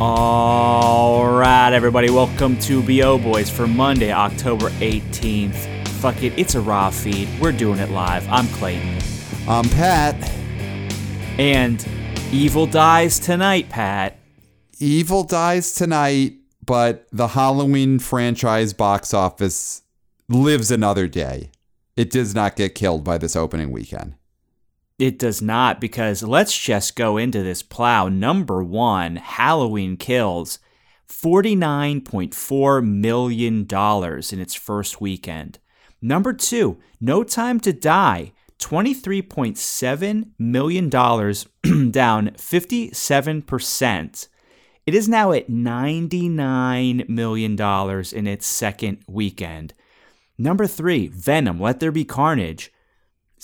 All right, everybody, welcome to BO Boys for Monday, October 18th. Fuck it, it's a raw feed. We're doing it live. I'm Clayton. I'm Pat. And Evil dies tonight, Pat. Evil dies tonight, but the Halloween franchise box office lives another day. It does not get killed by this opening weekend. It does not, because let's just go into this plow. Number one, Halloween Kills, $49.4 million in its first weekend. Number two, No Time to Die, $23.7 million, down 57%. It is now at $99 million in its second weekend. Number three, Venom, Let There Be Carnage,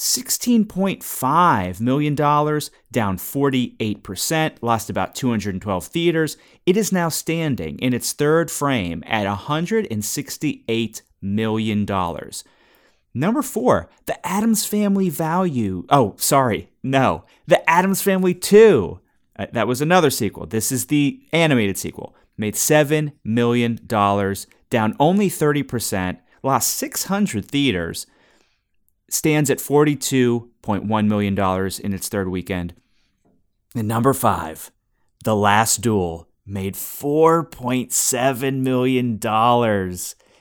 $16.5 million, down 48%, lost about 212 theaters. It is now standing in its third frame at $168 million. Number four, The Addams Family Value. Oh, sorry, no, The Addams Family 2. Uh, that was another sequel. This is the animated sequel. Made $7 million, down only 30%, lost 600 theaters stands at $42.1 million in its third weekend. And number five, The Last Duel made $4.7 million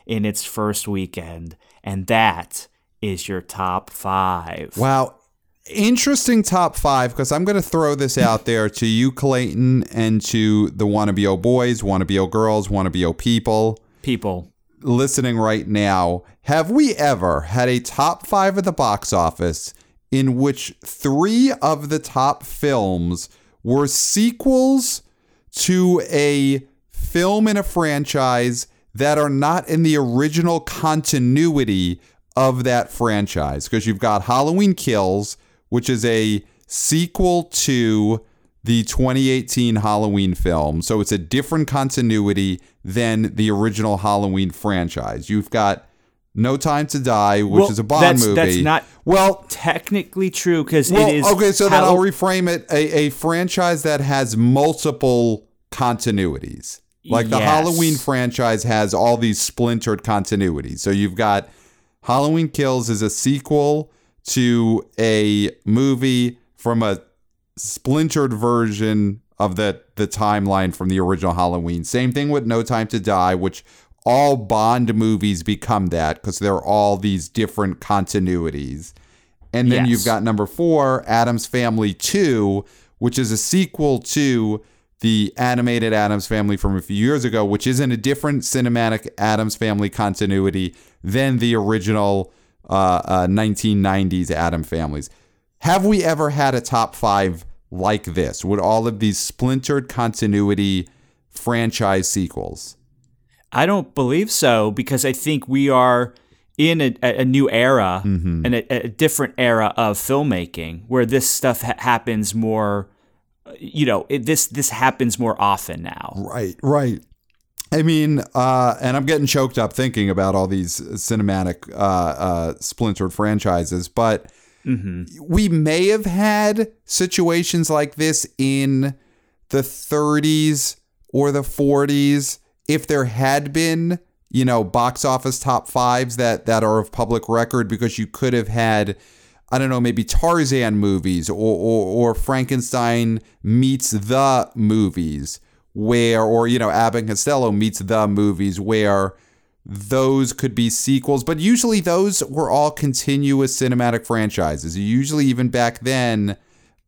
in its first weekend. And that is your top five. Wow. Interesting top five because I'm going to throw this out there to you, Clayton, and to the wannabe O boys, wannabe O girls, wannabe O people. People listening right now, have we ever had a top five at the box office in which three of the top films were sequels to a film in a franchise that are not in the original continuity of that franchise? Because you've got Halloween Kills, which is a sequel to the 2018 Halloween film. So it's a different continuity than the original Halloween franchise. You've got No Time to Die, which well, is a Bond that's, movie. That's not well technically true because well, it is. Okay, so then I'll reframe it: a, a franchise that has multiple continuities. Like the. Halloween franchise has all these splintered continuities. So you've got Halloween Kills is a sequel to a movie from a splintered version of the the timeline from the original Halloween. Same thing with No Time to Die, which all Bond movies become that because they're all these different continuities. And then yes. you've got number four, Addams Family 2, which is a sequel to the animated Addams Family from a few years ago, which is in a different cinematic Addams Family continuity than the original uh, uh, 1990s Addams Families. Have we ever had a top five like this with all of these splintered continuity franchise sequels? I don't believe so because I think we are in a, a new era mm-hmm. and a, a, different era of filmmaking where this stuff ha- happens more. You know, it, this this happens more often now. Right, right. I mean, uh, and I'm getting choked up thinking about all these cinematic uh, uh, splintered franchises, but Mm-hmm. We may have had situations like this in the 30s or the 40s if there had been, you know, box office top fives that that are of public record because you could have had I don't know, maybe Tarzan movies or, or, or Frankenstein meets the movies where, or, you know, Abbott and Costello meets the movies where those could be sequels, but usually those were all continuous cinematic franchises. Usually, even back then,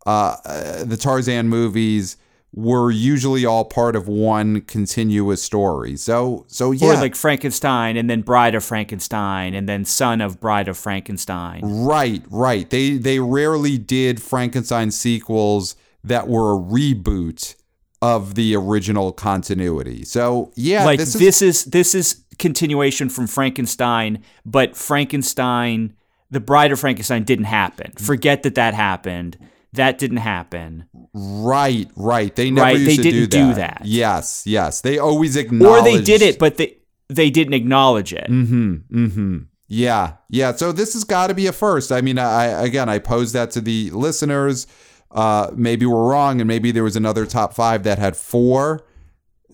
uh, uh, the Tarzan movies were usually all part of one continuous story. So, so yeah, or like Frankenstein, and then Bride of Frankenstein, and then Son of Bride of Frankenstein. Right, right. They they rarely did Frankenstein sequels that were a reboot of the original continuity. So yeah, like this is, this is this is continuation from Frankenstein, but Frankenstein, the Bride of Frankenstein didn't happen. Forget that that happened. That didn't happen. Right, right. They never right? used they to didn't do that. do that. Yes, yes. They always acknowledged. Or they did it, but they they didn't acknowledge it. Mm-hmm. Mm-hmm. Yeah, yeah. So this has got to be a first. I mean, I again, I pose that to the listeners. Uh, maybe we're wrong, and maybe there was another top five that had four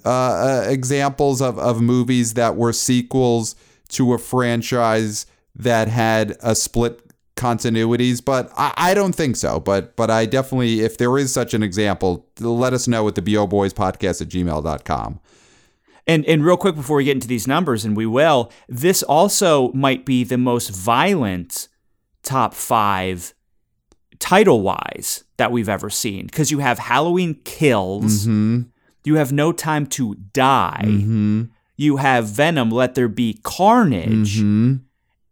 uh, uh, examples of, of movies that were sequels to a franchise that had a split continuities, but I, I don't think so. But but I definitely, if there is such an example, let us know at the BO Boys podcast at gmail.com. And and real quick before we get into these numbers, and we will, this also might be the most violent top five title wise that we've ever seen. Because you have Halloween Kills, Mm-hmm. you have No Time to Die, you have Venom, Let There Be Carnage, Mm-hmm.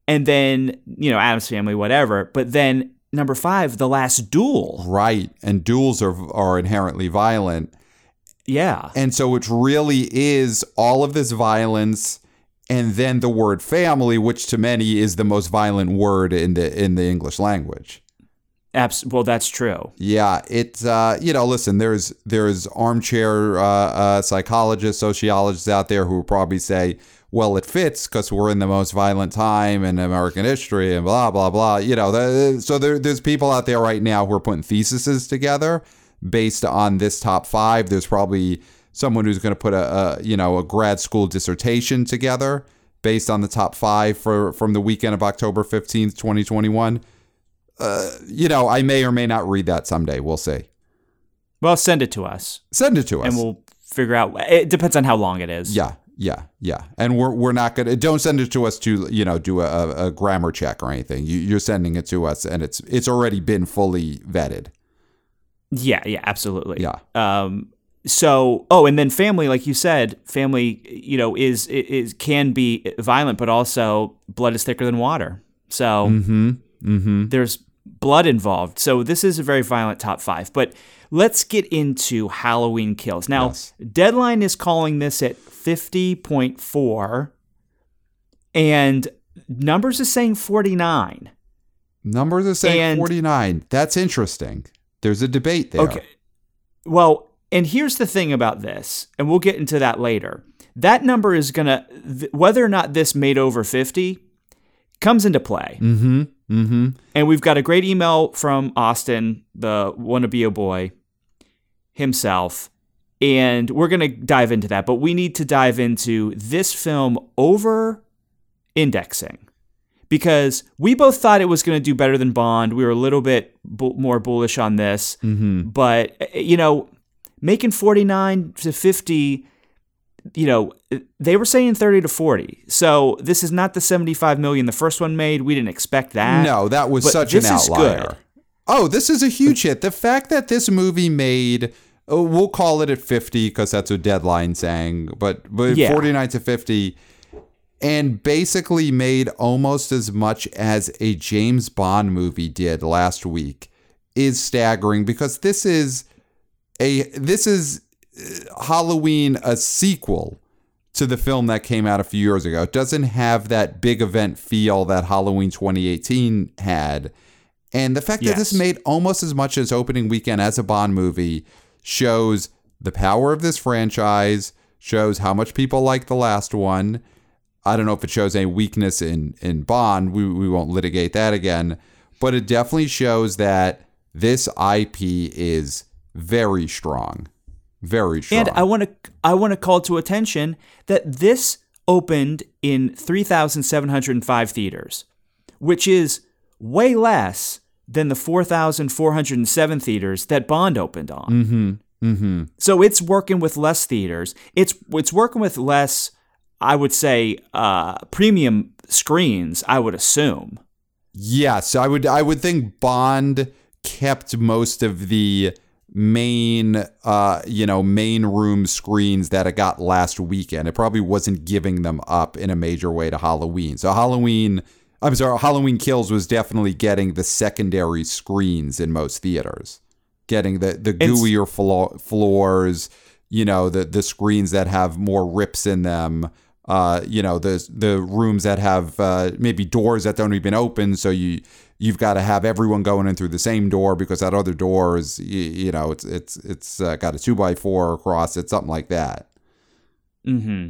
and then, you know, Addams Family, whatever. But then number five, The Last Duel. Right. And duels are are inherently violent. Yeah. And so it really is all of this violence and then the word family, which to many is the most violent word in the in the English language. Abs- well, that's true. Yeah, it's uh, you know, listen, there's there's armchair uh, uh, psychologists, sociologists out there who probably say, well, it fits because we're in the most violent time in American history, and blah blah blah. You know, the, so there, there's people out there right now who are putting theses together based on this top five. There's probably someone who's going to put a, a you know a grad school dissertation together based on the top five for from the weekend of October fifteenth, twenty twenty one you know, I may or may not read that someday. We'll see. Well, send it to us Send it to us. and we'll figure out. It depends on how long it is. yeah, yeah, yeah. And we're we're not gonna. Don't send it to us to you know do a, a grammar check or anything. You, you're sending it to us, and it's it's already been fully vetted. Yeah, yeah, absolutely. Yeah. Um so oh and then family like you said family you know is is can be violent but also blood is thicker than water so Mm-hmm. Mm-hmm. there's blood involved so this is a very violent top 5 but let's get into halloween kills now Yes. deadline is calling this at 50.4 and numbers is saying 49 Numbers are saying And- 49. That's interesting. There's a debate there. Okay. Well, and here's the thing about this, and we'll get into that later. That number is going to, th- whether or not this made over 50 comes into play. Mm-hmm. Mm-hmm. And we've got a great email from Austin, the wannabe a boy himself. And we're going to dive into that, but we need to dive into this film over indexing because we both thought it was going to do better than Bond. We were a little bit bu- more bullish on this, Mm-hmm. but uh, you know, making 49 to 50 you know, they were saying 30 to 40. So this is not the 75 million the first one made. We didn't expect that. No, that was But such this an is outlier. good. Oh, this is a huge hit. The fact that this movie made, oh, we'll call it at 50 because that's what Deadline saying, but, but Yeah. 49 to 50, and basically made almost as much as a James Bond movie did last week is staggering because this is a this is Halloween a sequel to the film that came out a few years ago. It doesn't have that big event feel that Halloween 2018 had. And the fact that this made almost as much as opening weekend as a Bond movie shows the power of this franchise, shows how much people like the last one. I don't know if it shows any weakness in in Bond. We we won't litigate that again, but it definitely shows that this IP is very strong. Very strong. And I want to I want to call to attention that this opened in 3,705 theaters, which is way less than the 4,407 theaters that Bond opened on. mm-hmm. Mm-hmm. So it's working with less theaters. It's it's working with less, I would say, uh, premium screens. I would assume. Yes, I would I would think Bond kept most of the main uh you know main room screens that it got last weekend. It probably wasn't giving them up in a major way to Halloween. So Halloween I'm sorry, Halloween Kills was definitely getting the secondary screens in most theaters. Getting the the gooier flo- floors, you know, the the screens that have more rips in them. Uh, you know, the the rooms that have uh, maybe doors that don't even open, so you you've got to have everyone going in through the same door because that other door is you, know it's it's it's uh, got a two by four across it, something like that. hmm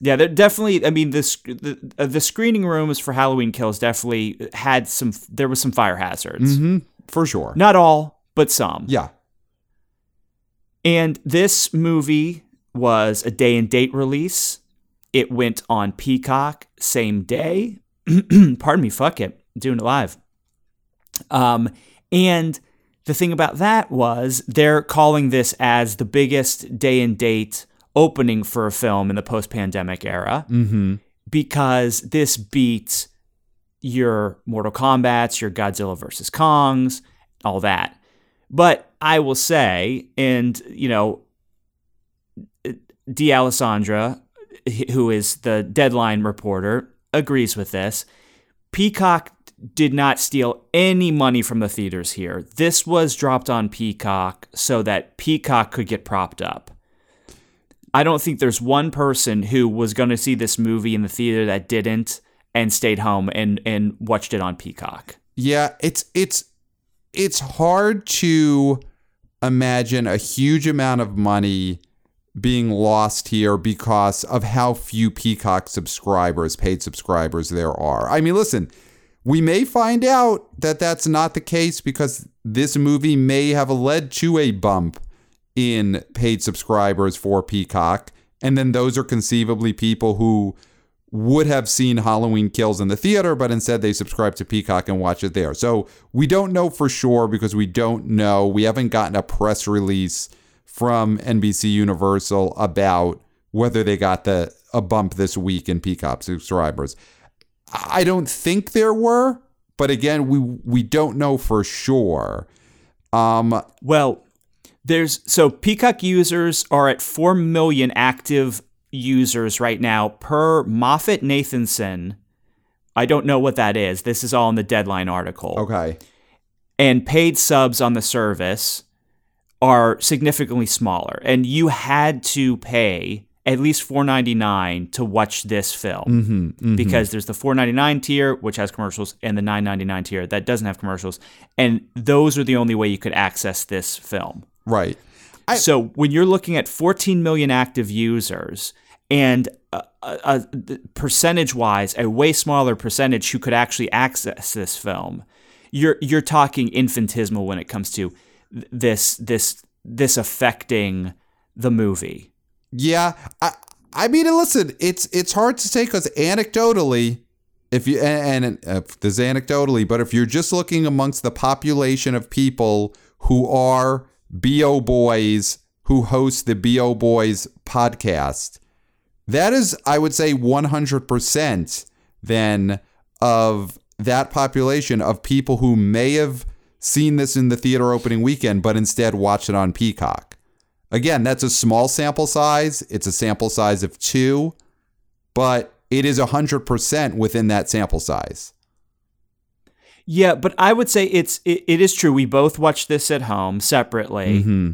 Yeah, they're definitely. I mean, this the, uh, the screening rooms for Halloween Kills definitely had some. There was some fire hazards. Mm-hmm. For sure. Not all, but some. Yeah. And this movie was a day and date release. It went on Peacock same day. Pardon me, fuck it. doing it live. Um, and the thing about that was they're calling this as the biggest day and date opening for a film in the post pandemic era Mm-hmm. because this beats your Mortal Kombat's, your Godzilla versus Kongs, all that. But I will say, and you know, D'Alessandro, who is the deadline reporter, agrees with this. Peacock did not steal any money from the theaters here. This was dropped on Peacock so that Peacock could get propped up. I don't think there's one person who was going to see this movie in the theater that didn't and stayed home and and watched it on Peacock. Yeah, it's it's it's hard to imagine a huge amount of money being lost here because of how few Peacock subscribers, paid subscribers there are. I mean, listen, we may find out that that's not the case because this movie may have led to a bump in paid subscribers for Peacock. And then those are conceivably people who would have seen Halloween Kills in the theater, but instead they subscribe to Peacock and watch it there. So we don't know for sure because we don't know. We haven't gotten a press release from NBC Universal about whether they got the a bump this week in Peacock subscribers. I don't think there were, but again, we we don't know for sure. Um, Well, there's so Peacock users are at 4 million active users right now per MoffettNathanson. I don't know what that is. This is all in the deadline article. okay. And paid subs on the service are significantly smaller. And you had to pay at least 4.99 to watch this film. Mm-hmm, because there's the 4.99 tier which has commercials and the 9.99 tier that doesn't have commercials. And those are the only way you could access this film. Right. I- so when you're looking at 14 million active users and a uh, percentage wise a way smaller percentage who could actually access this film you're you're talking infinitesimal when it comes to this this this affecting the movie Yeah, I I mean, listen, it's it's hard to say because anecdotally, if you and, and uh, this is anecdotally, but if you're just looking amongst the population of people who are bo boys who host the bo boys podcast, that is, I would say, 100 percent then of that population of people who may have seen this in the theater opening weekend, but instead watched it on Peacock. Again, that's a small sample size. It's a sample size of two, but it is 100% within that sample size. Yeah, but I would say it's it, it is true. We both watched this at home separately. Mm-hmm.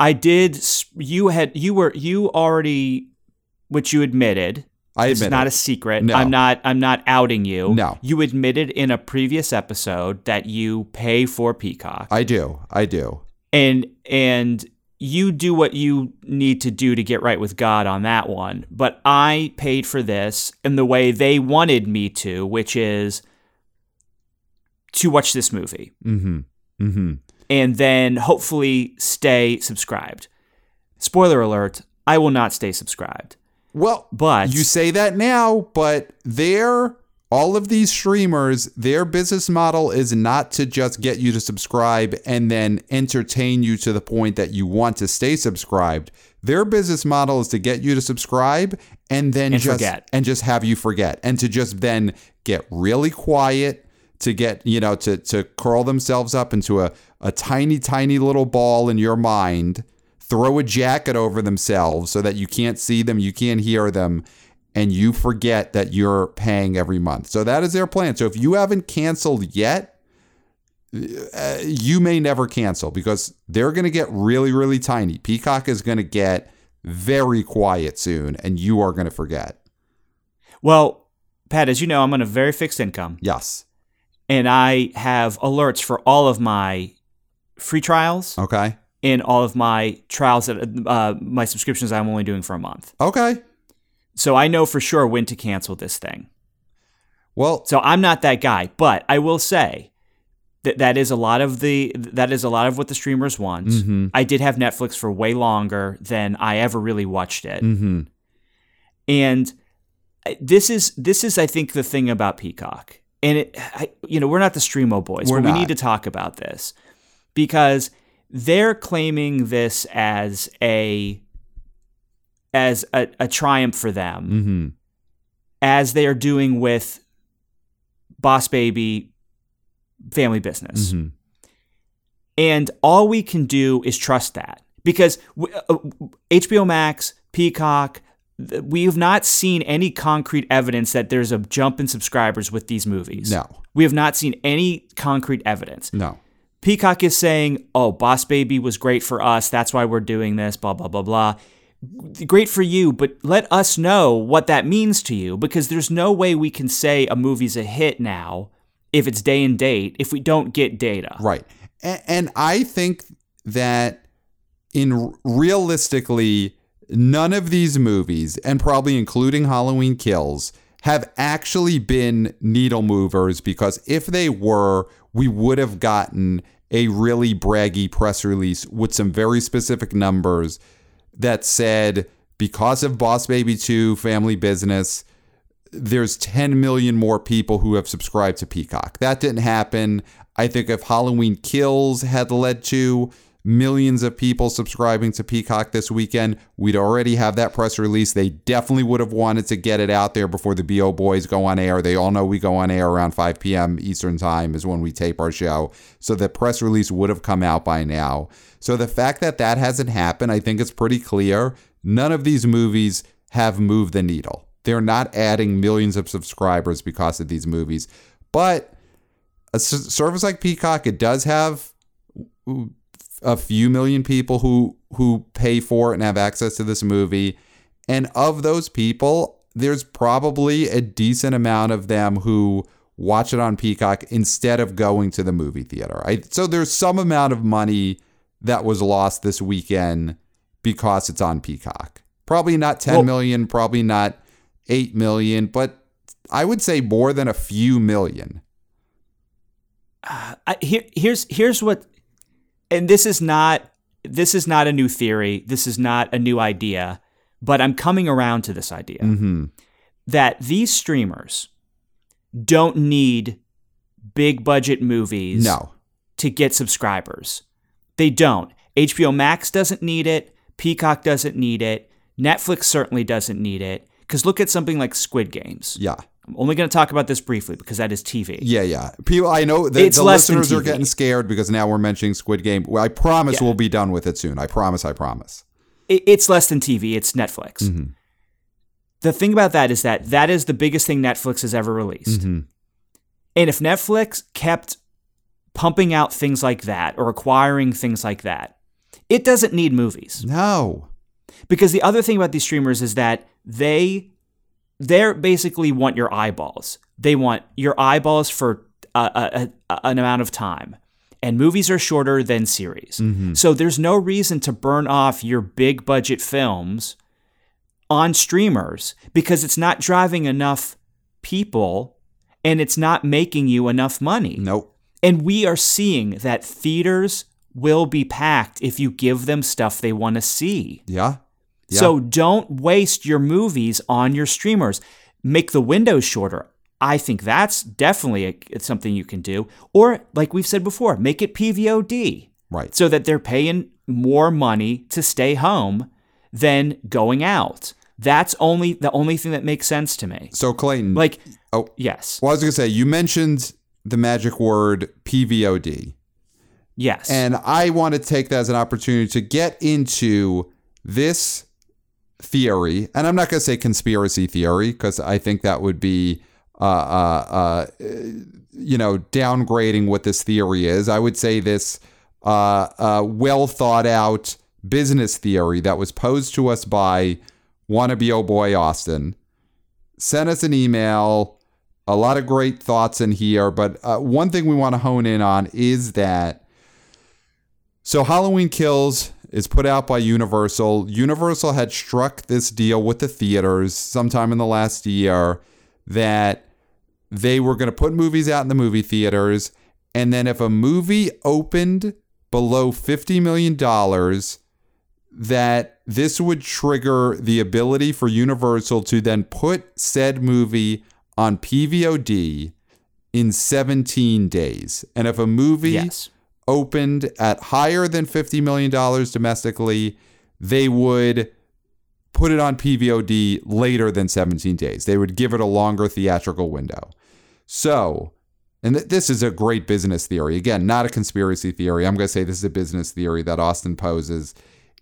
I did. You had you were you already, which you admitted. I admit It's not it. a secret. No. I'm not. I'm not outing you. No. You admitted in a previous episode that you pay for Peacock, I do. I do. and and you do what you need to do to get right with God on that one. But I paid for this in the way they wanted me to, which is to watch this movie Mm-hmm. Mm-hmm. and then hopefully stay subscribed. Spoiler alert, I will not stay subscribed. Well, But you say that now, but their all of these streamers, their business model is not to just get you to subscribe and then entertain you to the point that you want to stay subscribed. Their business model is to get you to subscribe and then And just forget. and just have you forget and to just then get really quiet to get you know to to curl themselves up into a a tiny tiny little ball in your mind throw a jacket over themselves so that you can't see them you can't hear them and you forget that you're paying every month. So that is their plan. So if you haven't canceled yet uh, you may never cancel because they're going to get really really tiny. Peacock is going to get very quiet soon and you are going to forget. Well, Pat, as you know, I'm on a very fixed income, yes. And I have alerts for all of my free trials okay. and all of my trials that uh, my subscriptions I'm only doing for a month. okay So I know for sure when to cancel this thing. well So I'm not that guy, but I will say That that is a lot of the that is a lot of what the streamers want. Mm-hmm. I did have Netflix for way longer than I ever really watched it. Mm-hmm. And this is this is I think the thing about Peacock. And it I, you know, we're not the Streamo boys, We're but we need to talk about this because they're claiming this as a as a, a triumph for them Mm-hmm. as they are doing with Boss Baby Family Business. Mm-hmm. And all we can do is trust that because w- uh, HBO Max, Peacock, we have not seen any concrete evidence that there's a jump in subscribers with these movies. No. We have not seen any concrete evidence. No. Peacock is saying, oh, Boss Baby was great for us. That's why we're doing this, blah, blah, blah, blah. Great for you, but let us know what that means to you because there's no way we can say a movie's a hit now if it's day and date if we don't get data. Right. And, and I think that in realistically, none of these movies, and probably including Halloween Kills, have actually been needle movers because if they were, we would have gotten a really braggy press release with some very specific numbers that said because of Boss Baby 2 Family Business, there's 10 million more people who have subscribed to Peacock. That didn't happen. I think if Halloween Kills had led to millions of people subscribing to Peacock this weekend, we'd already have that press release. They definitely would have wanted to get it out there before the BO boys go on air. They all know we go on air around 5 p.m. Eastern Time is when we tape our show. So the press release would have come out by now. So the fact that that hasn't happened, I think it's pretty clear. None of these movies have moved the needle. They're not adding millions of subscribers because of these movies. But a service like Peacock, it does have a few million people who who pay for it and have access to this movie. And of those people, there's probably a decent amount of them who watch it on Peacock instead of going to the movie theater. I, so there's some amount of money that was lost this weekend because it's on Peacock. Probably not ten Well- million, probably not 8 million, but I would say more than a few million. Uh, I, here, here's here's what, and this is not this is not a new theory. This is not a new idea, but I'm coming around to this idea hmm that these streamers don't need big budget movies No. to get subscribers. They don't. HBO Max doesn't need it. Peacock doesn't need it. Netflix certainly doesn't need it. Because look at something like Squid Games. Yeah. I'm only going to talk about this briefly because that is TV. Yeah, yeah. People, I know the, It's the listeners are getting scared because now we're mentioning Squid Game. I promise Yeah. we'll be done with it soon. I promise. I promise. It- it's less than TV. It's Netflix. Mhm. The thing about that is that that is the biggest thing Netflix has ever released. Mhm. And if Netflix kept pumping out things like that or acquiring things like that, it doesn't need movies. No. Because the other thing about these streamers is that they they basically want your eyeballs. They want your eyeballs for a, a, a- an amount of time. And movies are shorter than series. Mm-hmm. So there's no reason to burn off your big budget films on streamers because it's not driving enough people and it's not making you enough money. Nope. And we are seeing that theaters will be packed if you give them stuff they want to see. Yeah. Yeah. So don't waste your movies on your streamers. Make the windows shorter. I think that's definitely a, it's something you can do. Or, like we've said before, make it PVOD Right. so that they're paying more money to stay home than going out. That's only the only thing that makes sense to me. So Clayton. Like, oh, yes, well, I was gonna say you mentioned the magic word PVOD, yes, and I want to take that as an opportunity to get into this theory, and I'm not gonna say conspiracy theory because I think that would be. Uh, uh, uh, you know, downgrading what this theory is. I would say this uh, uh, well thought out business theory that was posed to us by wannabe oh boy Austin. Send us an email. A lot of great thoughts in here, but uh, one thing we want to hone in on is that so Halloween Kills is put out by Universal. Universal had struck this deal with the theaters sometime in the last year that they were going to put movies out in the movie theaters And then if a movie opened below $50 million, that this would trigger the ability for Universal to then put said movie on PVOD in 17 days. And if a movie Yes. Opened at higher than $50 million domestically, they would put it on PVOD later than 17 days. They would give it a longer theatrical window. So, and th- this is a great business theory. Again, not a conspiracy theory. I'm going to say this is a business theory that Austin poses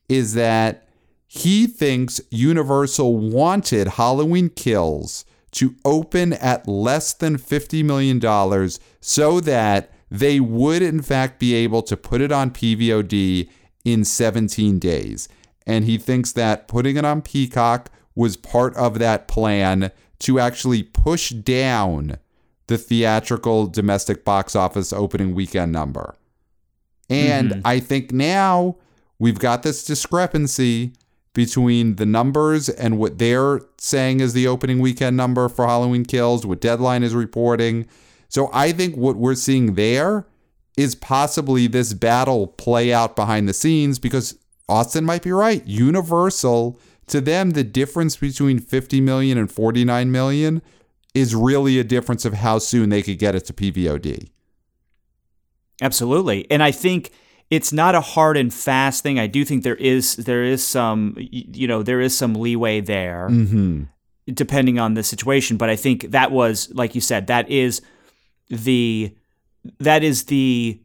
is that he thinks Universal wanted Halloween Kills to open at less than $50 million so that they would, in fact, be able to put it on PVOD in 17 days. And he thinks that putting it on Peacock was part of that plan to actually push down the theatrical domestic box office opening weekend number. And mm-hmm. I think now we've got this discrepancy between the numbers and what they're saying is the opening weekend number for Halloween Kills, what Deadline is reporting. So I think what we're seeing there is possibly this battle play out behind the scenes because Austin might be right. Universal, to them, the difference between 50 million and 49 million is really a difference of how soon they could get it to PVOD. Absolutely. And I think it's not a hard and fast thing. I do think there is there is some you know, there is some leeway there Mm-hmm. depending on the situation, but I think that was like you said, that is the that is the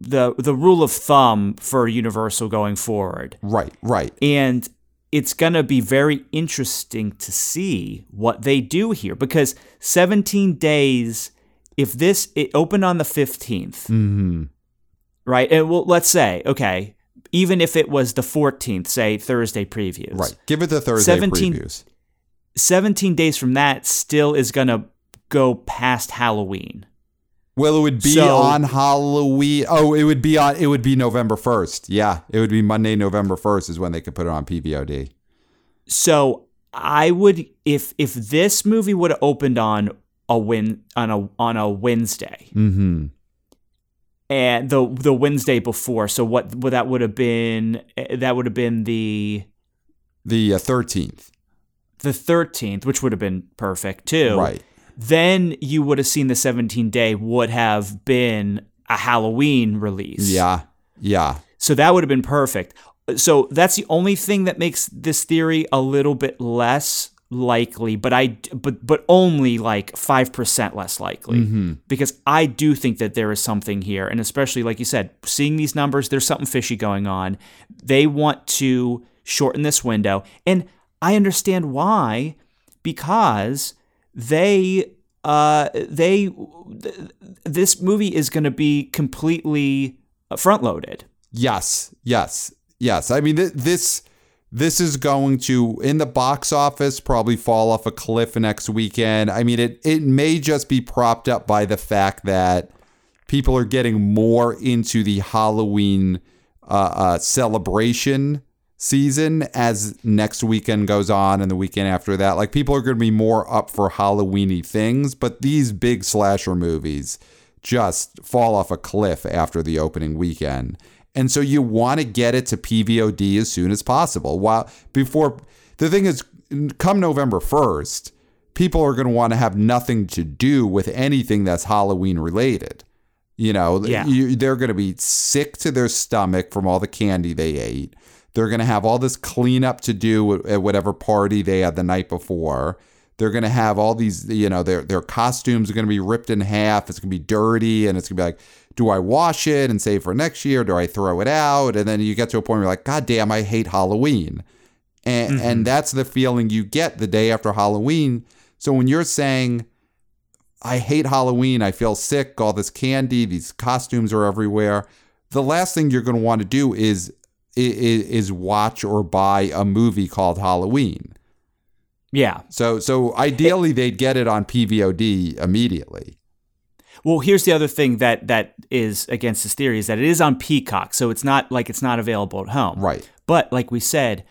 the the rule of thumb for Universal going forward. Right, right. And it's going to be very interesting to see what they do here because 17 days if this it opened on the 15th Mm-hmm. right and well let's say okay even if it was the 14th say thursday previews Right. Give it the Thursday 17 previews. 17 days from that still is going to go past halloween Well, it would be So- on Halloween. Oh, it would be on. It would be November first. Yeah, it would be Monday, November first is when they could put it on PVOD. so i would if if this movie would have opened on a win on a on a wednesday Mm-hmm. and the the Wednesday before. So what what that would have been that would have been the The uh, thirteenth. the 13th, which would have been perfect too. right. Then you would have seen the 17 day would have been a Halloween release. Yeah. Yeah. So that would have been perfect. So that's the only thing that makes this theory a little bit less likely, but I but but only like 5% less likely mm-hmm. because I do think that there is something here and especially like you said, seeing these numbers there's something fishy going on. They want to shorten this window and I understand why because they uh they th- this movie is going to be completely front loaded. Yes. Yes. Yes. I mean, th- this this is going to in the box office probably fall off a cliff next weekend. I mean, it it may just be propped up by the fact that people are getting more into the Halloween uh, uh, celebration season as next weekend goes on and the weekend after that. Like people are going to be more up for Halloweeny things, but these big slasher movies just fall off a cliff after the opening weekend. And so you want to get it to PVOD as soon as possible. While before the thing is come November 1st, people are going to want to have nothing to do with anything that's Halloween related. You know, Yeah. you, they're going to be sick to their stomach from all the candy they ate. They're going to have all this cleanup to do at whatever party they had the night before. They're going to have all these, you know, their their costumes are going to be ripped in half. It's going to be dirty, and it's going to be like, do I wash it and save for next year? Do I throw it out? And then you get to a point where you're like, God damn, I hate Halloween, and and that's the feeling you get the day after Halloween. So when you're saying I hate Halloween. I feel sick. All this candy, these costumes are everywhere. The last thing you're going to want to do is, is is watch or buy a movie called Halloween. Yeah. So so ideally they'd get it on PVOD immediately. Well, here's the other thing that that is against this theory is that it is on Peacock, so it's not like it's not available at home. Right. But like we said,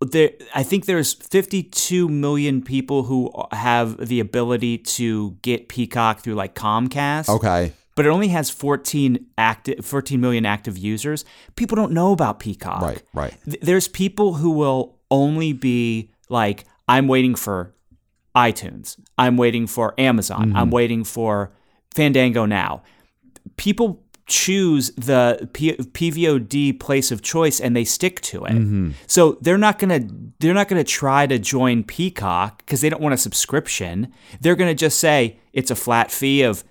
there I think there's 52 million people who have the ability to get Peacock through like Comcast. Okay. But it only has 14 active 14 million active users. People don't know about Peacock. Right, right. Th- There's people who will only be like I'm waiting for iTunes. I'm waiting for Amazon. Mm-hmm. I'm waiting for Fandango now. People choose the P- PVOD place of choice and they stick to it. Mm-hmm. So they're not going to they're not going to try to join Peacock cuz they don't want a subscription. They're going to just say it's a flat fee of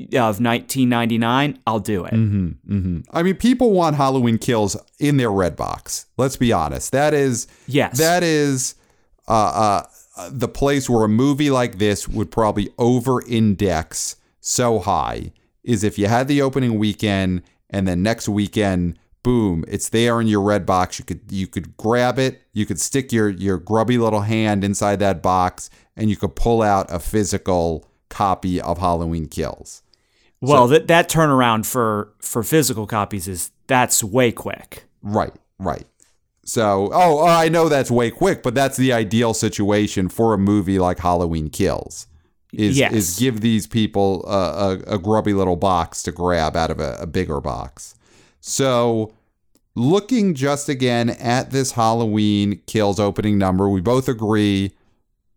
of 19.99, I'll do it. Mm-hmm. I mean, people want Halloween Kills in their Redbox. Let's be honest. That is Yes. that is uh, uh, the place where a movie like this would probably over-index so high is if you had the opening weekend and then next weekend, boom, it's there in your Redbox. You could you could grab it, you could stick your your grubby little hand inside that box, and you could pull out a physical copy of Halloween Kills. Well, that that turnaround for for physical copies is that's way quick. Right, right. So, oh, oh, I know that's way quick, but that's the ideal situation for a movie like Halloween Kills. Is Yes. is give these people a, a, a grubby little box to grab out of a, a bigger box. So, looking just again at this Halloween Kills opening number, we both agree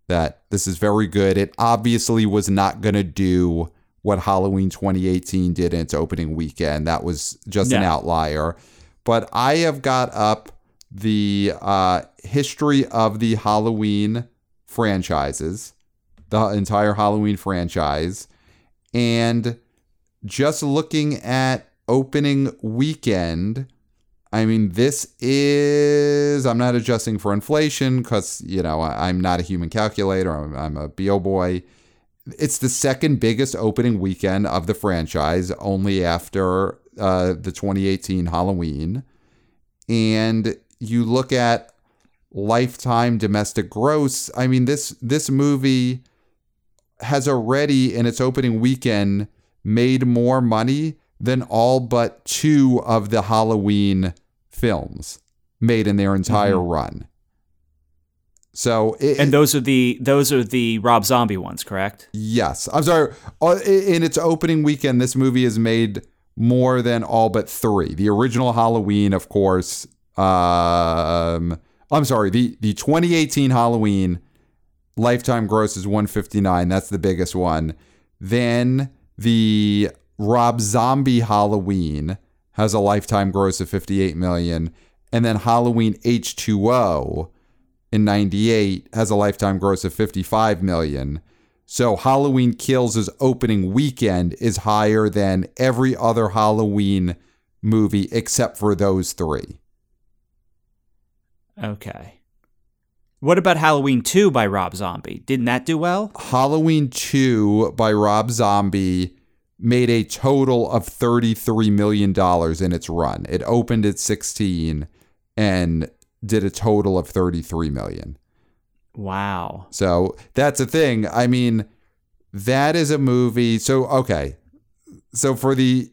that this is very good. It obviously was not going to do what Halloween 2018 did in its opening weekend. That was just an outlier. But I have got up the uh, history of the Halloween franchises, the entire Halloween franchise, and just looking at opening weekend. I mean, this is, I'm not adjusting for inflation because, you know, I- I'm not a human calculator. I'm, I'm a BO boy. It's the second biggest opening weekend of the franchise, only after uh, the 2018 Halloween. And you look at lifetime domestic gross. I mean, this this movie has already in its opening weekend made more money than all but two of the Halloween films made in their entire run. So, it, And those are the those are the Rob Zombie ones, correct? yes, I'm sorry. Uh, In its opening weekend, this movie has made more than all but three. The original Halloween, of course. Um, I'm sorry. The the 2018 Halloween lifetime gross is 159. That's the biggest one. Then the Rob Zombie Halloween has a lifetime gross of 58 million, and then Halloween H2O in 98 has a lifetime gross of 55 million. So Halloween Kills' opening weekend is higher than every other Halloween movie except for those three. Okay. What about Halloween 2 by Rob Zombie? Didn't that do well? Halloween 2 by Rob Zombie made a total of $33 million in its run. It opened at 16 and did a total of 33 million. Wow. So that's a thing. I mean, that is a movie. So okay. So for the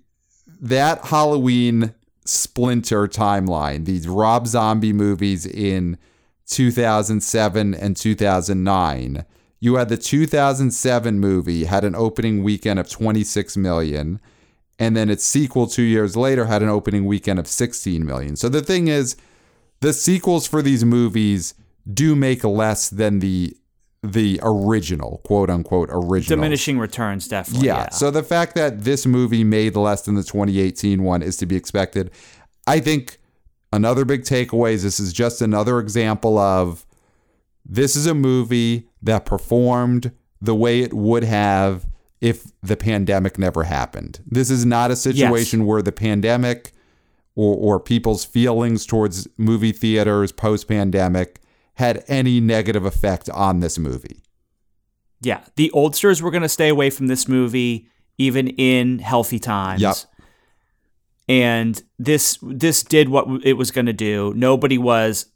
that Halloween splinter timeline, these Rob Zombie movies in 2007 and 2009, you had the 2007 movie had an opening weekend of 26 million and then its sequel 2 years later had an opening weekend of 16 million. So the thing is the sequels for these movies do make less than the the original, quote unquote original. Diminishing returns, definitely. Yeah. Yeah. So the fact that this movie made less than the 2018 one is to be expected. I think another big takeaway is this is just another example of this is a movie that performed the way it would have if the pandemic never happened. This is not a situation where the pandemic or, or people's feelings towards movie theaters post pandemic had any negative effect on this movie. yeah. The oldsters were going to stay away from this movie even in healthy times. Yep. And this this did what it was going to do. Nobody was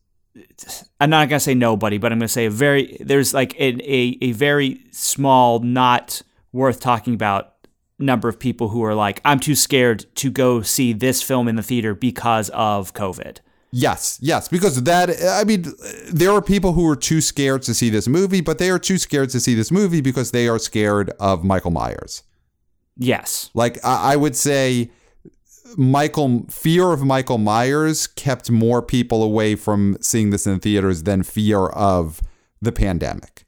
I'm not going to say nobody, but I'm going to say a very there's like a, a a very small not worth talking about number of people who are like I'm too scared to go see this film in the theater because of COVID. Yes, yes, because that, I mean, there are people who are too scared to see this movie, but they are too scared to see this movie because they are scared of Michael Myers. Yes. Like I, I would say Michael fear of Michael Myers kept more people away from seeing this in theaters than fear of the pandemic.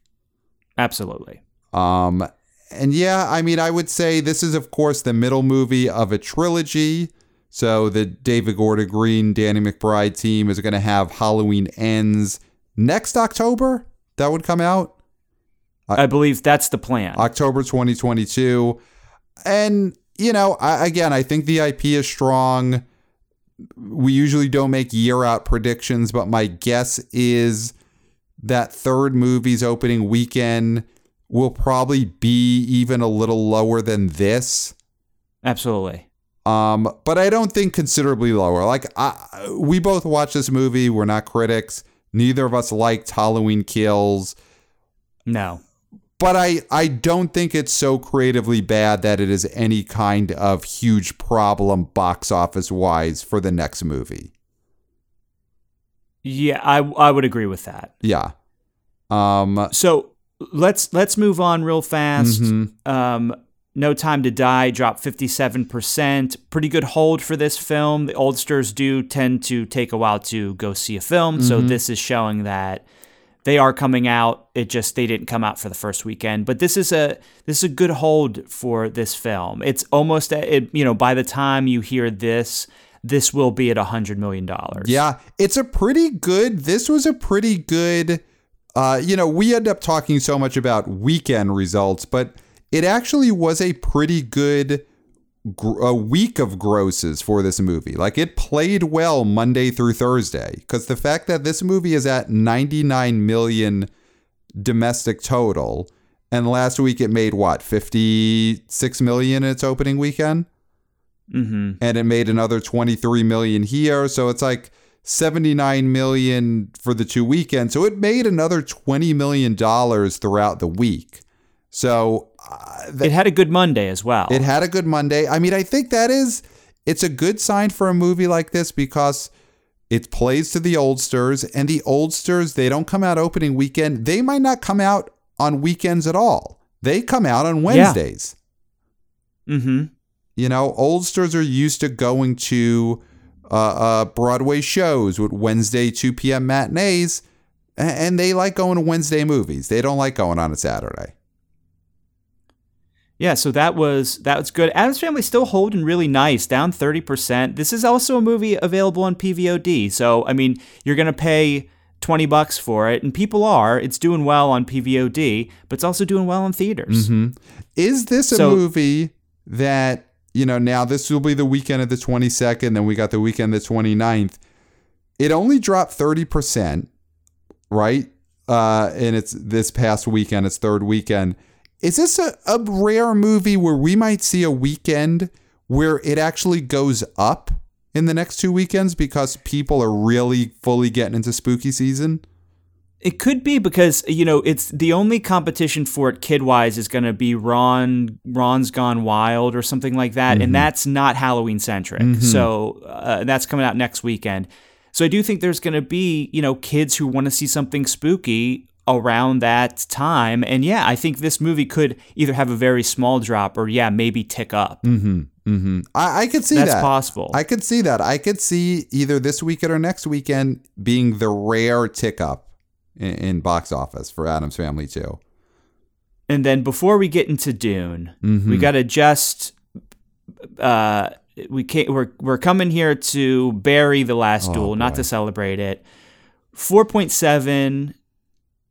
Absolutely. Um and yeah, I mean I would say this is of course the middle movie of a trilogy. So the David Gordon Green, Danny McBride team is going to have Halloween Ends next October. That would come out. I believe that's the plan. October 2022. And, you know, I, again, I think the IP is strong. We usually don't make year out predictions, but my guess is that third movie's opening weekend will probably be even a little lower than this. Absolutely. Um, but I don't think considerably lower. Like I, we both watched this movie. We're not critics. Neither of us liked Halloween Kills. No. But I, I don't think it's so creatively bad that it is any kind of huge problem box office wise for the next movie. Yeah, I I would agree with that. Yeah. Um so let's let's move on real fast. Mm-hmm. Um no Time to Die dropped 57%. Pretty good hold for this film. The oldsters do tend to take a while to go see a film, mm-hmm. so this is showing that they are coming out. It just they didn't come out for the first weekend, but this is a this is a good hold for this film. It's almost it, you know by the time you hear this, this will be at a hundred million dollars. Yeah, it's a pretty good. This was a pretty good. Uh, you know, we end up talking so much about weekend results, but it actually was a pretty good gr- a week of grosses for this movie. Like it played well Monday through Thursday because the fact that this movie is at 99 million domestic total and last week it made what 56 million in its opening weekend mm-hmm. and it made another 23 million here so it's like 79 million for the two weekends so it made another 20 million dollars throughout the week so uh, it had a good Monday as well. It had a good Monday. I mean, I think that is it's a good sign for a movie like this because it plays to the oldsters and the oldsters they don't come out opening weekend. They might not come out on weekends at all. They come out on Wednesdays. Yeah. Mhm. You know, oldsters are used to going to uh, uh, Broadway shows with Wednesday 2 p.m. matinees, and they like going to Wednesday movies. They don't like going on a Saturday. Yeah, so that was that was good. Addams Family still holding really nice, down thirty percent. This is also a movie available on PVOD. So I mean, you're gonna pay twenty bucks for it, and people are. It's doing well on PVOD, but it's also doing well in theaters. Mm-hmm. Is this a so, movie that you know? Now this will be the weekend of the twenty second, then we got the weekend of the 29th. It only dropped thirty percent, right? Uh, and it's this past weekend, its third weekend is this a, a rare movie where we might see a weekend where it actually goes up in the next two weekends because people are really fully getting into spooky season? It could be because you know it's the only competition for it kid wise is going to be Ron Ron's Gone Wild or something like that, mm-hmm. and that's not Halloween centric. Mm-hmm. So uh, that's coming out next weekend. So I do think there's going to be you know kids who want to see something spooky around that time. And yeah, I think this movie could either have a very small drop or yeah, maybe tick up. Mm-hmm. Mm-hmm. I, I could see That's that. possible. I could see that. I could see either this weekend or next weekend being the rare tick up in, in box office for Addams Family too. And then before we get into Dune, mm-hmm. we got to just uh, we can't, we're we're coming here to bury the last oh, duel, boy. not to celebrate it. Four point seven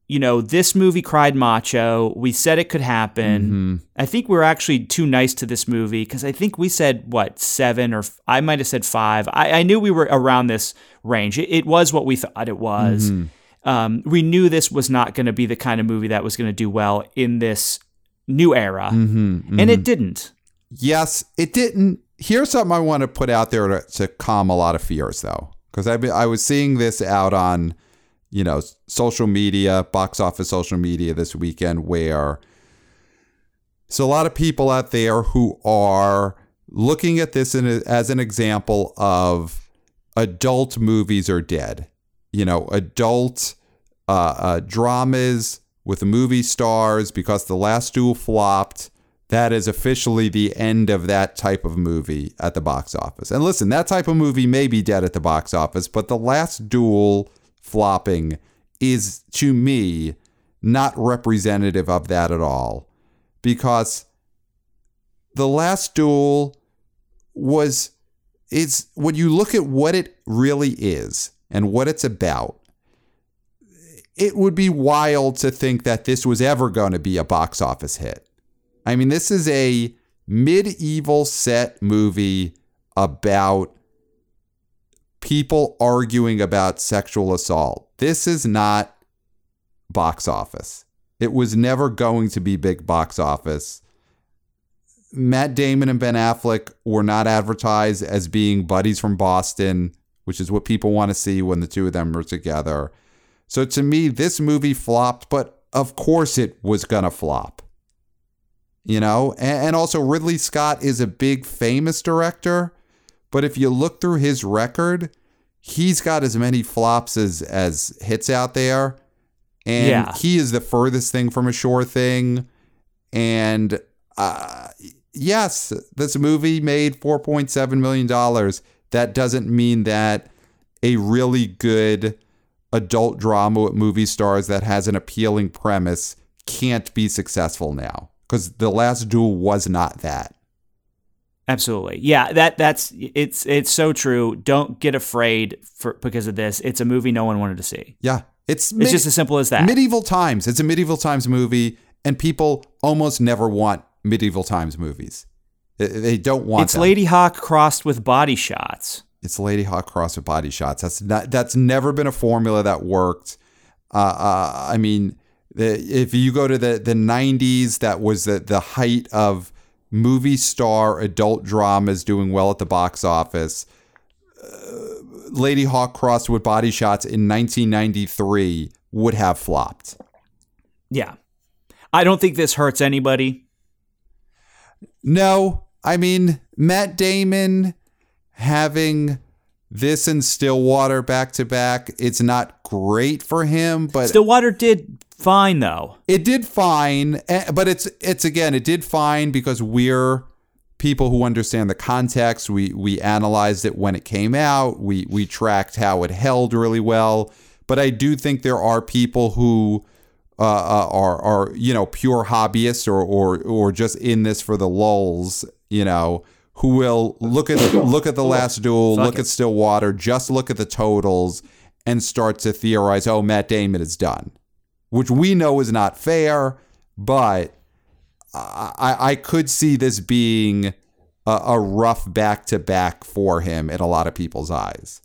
you know, this movie Cry Macho. We said it could happen. Mm-hmm. I think we are actually too nice to this movie because I think we said, what, seven or I might have said five. I, I, knew we were around this range. It, it was what we thought it was. Mm-hmm. Um, we knew this was not going to be the kind of movie that was going to do well in this new era. Mm-hmm. And it didn't. Yes, it didn't. Here's something I want to put out there to, to calm a lot of fears, though, because I, I was seeing this out on you know, social media, box office social media this weekend where so a lot of people out there who are looking at this a, as an example of adult movies are dead. You know, adult uh, uh, dramas with movie stars because the last duel flopped. that is officially the end of that type of movie at the box office. And listen, that type of movie may be dead at the box office, but The Last Duel flopping is, to me, not representative of that at all. Because The Last Duel was, it's when you look at what it really is and what it's about, it would be wild to think that this was ever going to be a box office hit. I mean, this is a medieval set movie about people arguing about sexual assault. This is not box office. It was never going to be big box office. Matt Damon and Ben Affleck were not advertised as being buddies from Boston, which is what people want to see when the two of them are together. So to me, this movie flopped, but of course it was going to flop you know and, also ridley scott is a big famous director but if you look through his record he's got as many flops as as hits out there and yeah. he is the furthest thing from a sure thing and uh, yes this movie made 4.7 million dollars that doesn't mean that a really good adult drama with movie stars that has an appealing premise can't be successful now because the last duel was not that. Absolutely. Yeah, that that's it's it's so true. Don't get afraid for because of this. It's a movie no one wanted to see. Yeah. It's it's just as simple as that. Medieval times. It's a medieval times movie and people almost never want medieval times movies. They don't want It's them. Ladyhawke crossed with body shots. It's Ladyhawke crossed with body shots. That's not that's never been a formula that worked. Uh, uh, I mean, if you go to the, the 90s, that was the, the height of movie star adult dramas doing well at the box office. Uh, Ladyhawke crossed with body shots in 1993 would have flopped. Yeah. I don't think this hurts anybody. No. I mean, Matt Damon having this and Stillwater back to back, it's not great for him, but Stillwater did fine though. It did fine, eh, but it's it's again, it did fine because we're people who understand the context. We we analyzed it when it came out. We we tracked how it held really well. But I do think there are people who uh, uh are are you know pure hobbyists or or or just in this for the lulls. You know who will look at look at the last duel, Fuck look it. at Stillwater, just look at the totals, and start to theorize. Oh, Matt Damon is done which we know is not fair, but I, I could see this being a, a rough back to back for him in a lot of people's eyes.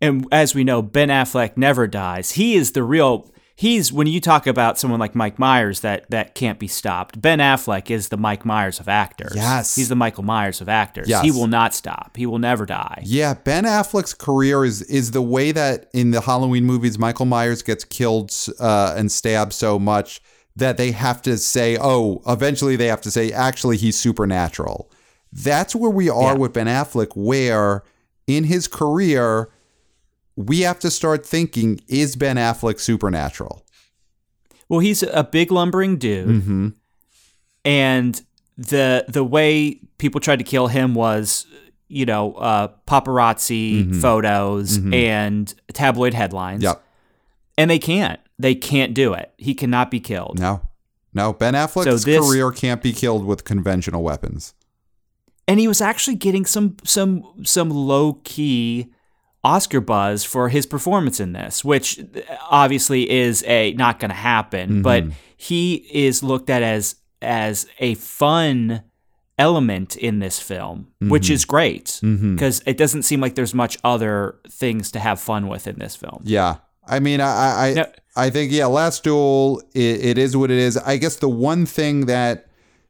And as we know, Ben Affleck never dies. He is the real he's when you talk about someone like Mike Myers that that can't be stopped. Ben Affleck is the Mike Myers of actors. Yes, he's the Michael Myers of actors. Yes. he will not stop. He will never die. Yeah, Ben Affleck's career is is the way that in the Halloween movies Michael Myers gets killed uh, and stabbed so much that they have to say, oh, eventually they have to say, actually he's supernatural. That's where we are yeah. with Ben Affleck, where in his career we have to start thinking is Ben Affleck supernatural? Well, he's a big lumbering dude. Mm-hmm. And the the way people tried to kill him was you know, uh, paparazzi mm-hmm. photos mm-hmm. and tabloid headlines. Yep. And they can't. They can't do it. He cannot be killed. No. No, Ben Affleck's so this, career can't be killed with conventional weapons. And he was actually getting some some some low key Oscar buzz for his performance in this, which obviously is a not going to happen, mm-hmm. but he is looked at as as a fun element in this film, mm-hmm. which is great because mm-hmm. it doesn't seem like there's much other things to have fun with in this film. Yeah. I mean, I I, now, I think yeah, Last Duel it, it is what it is. I guess the one thing that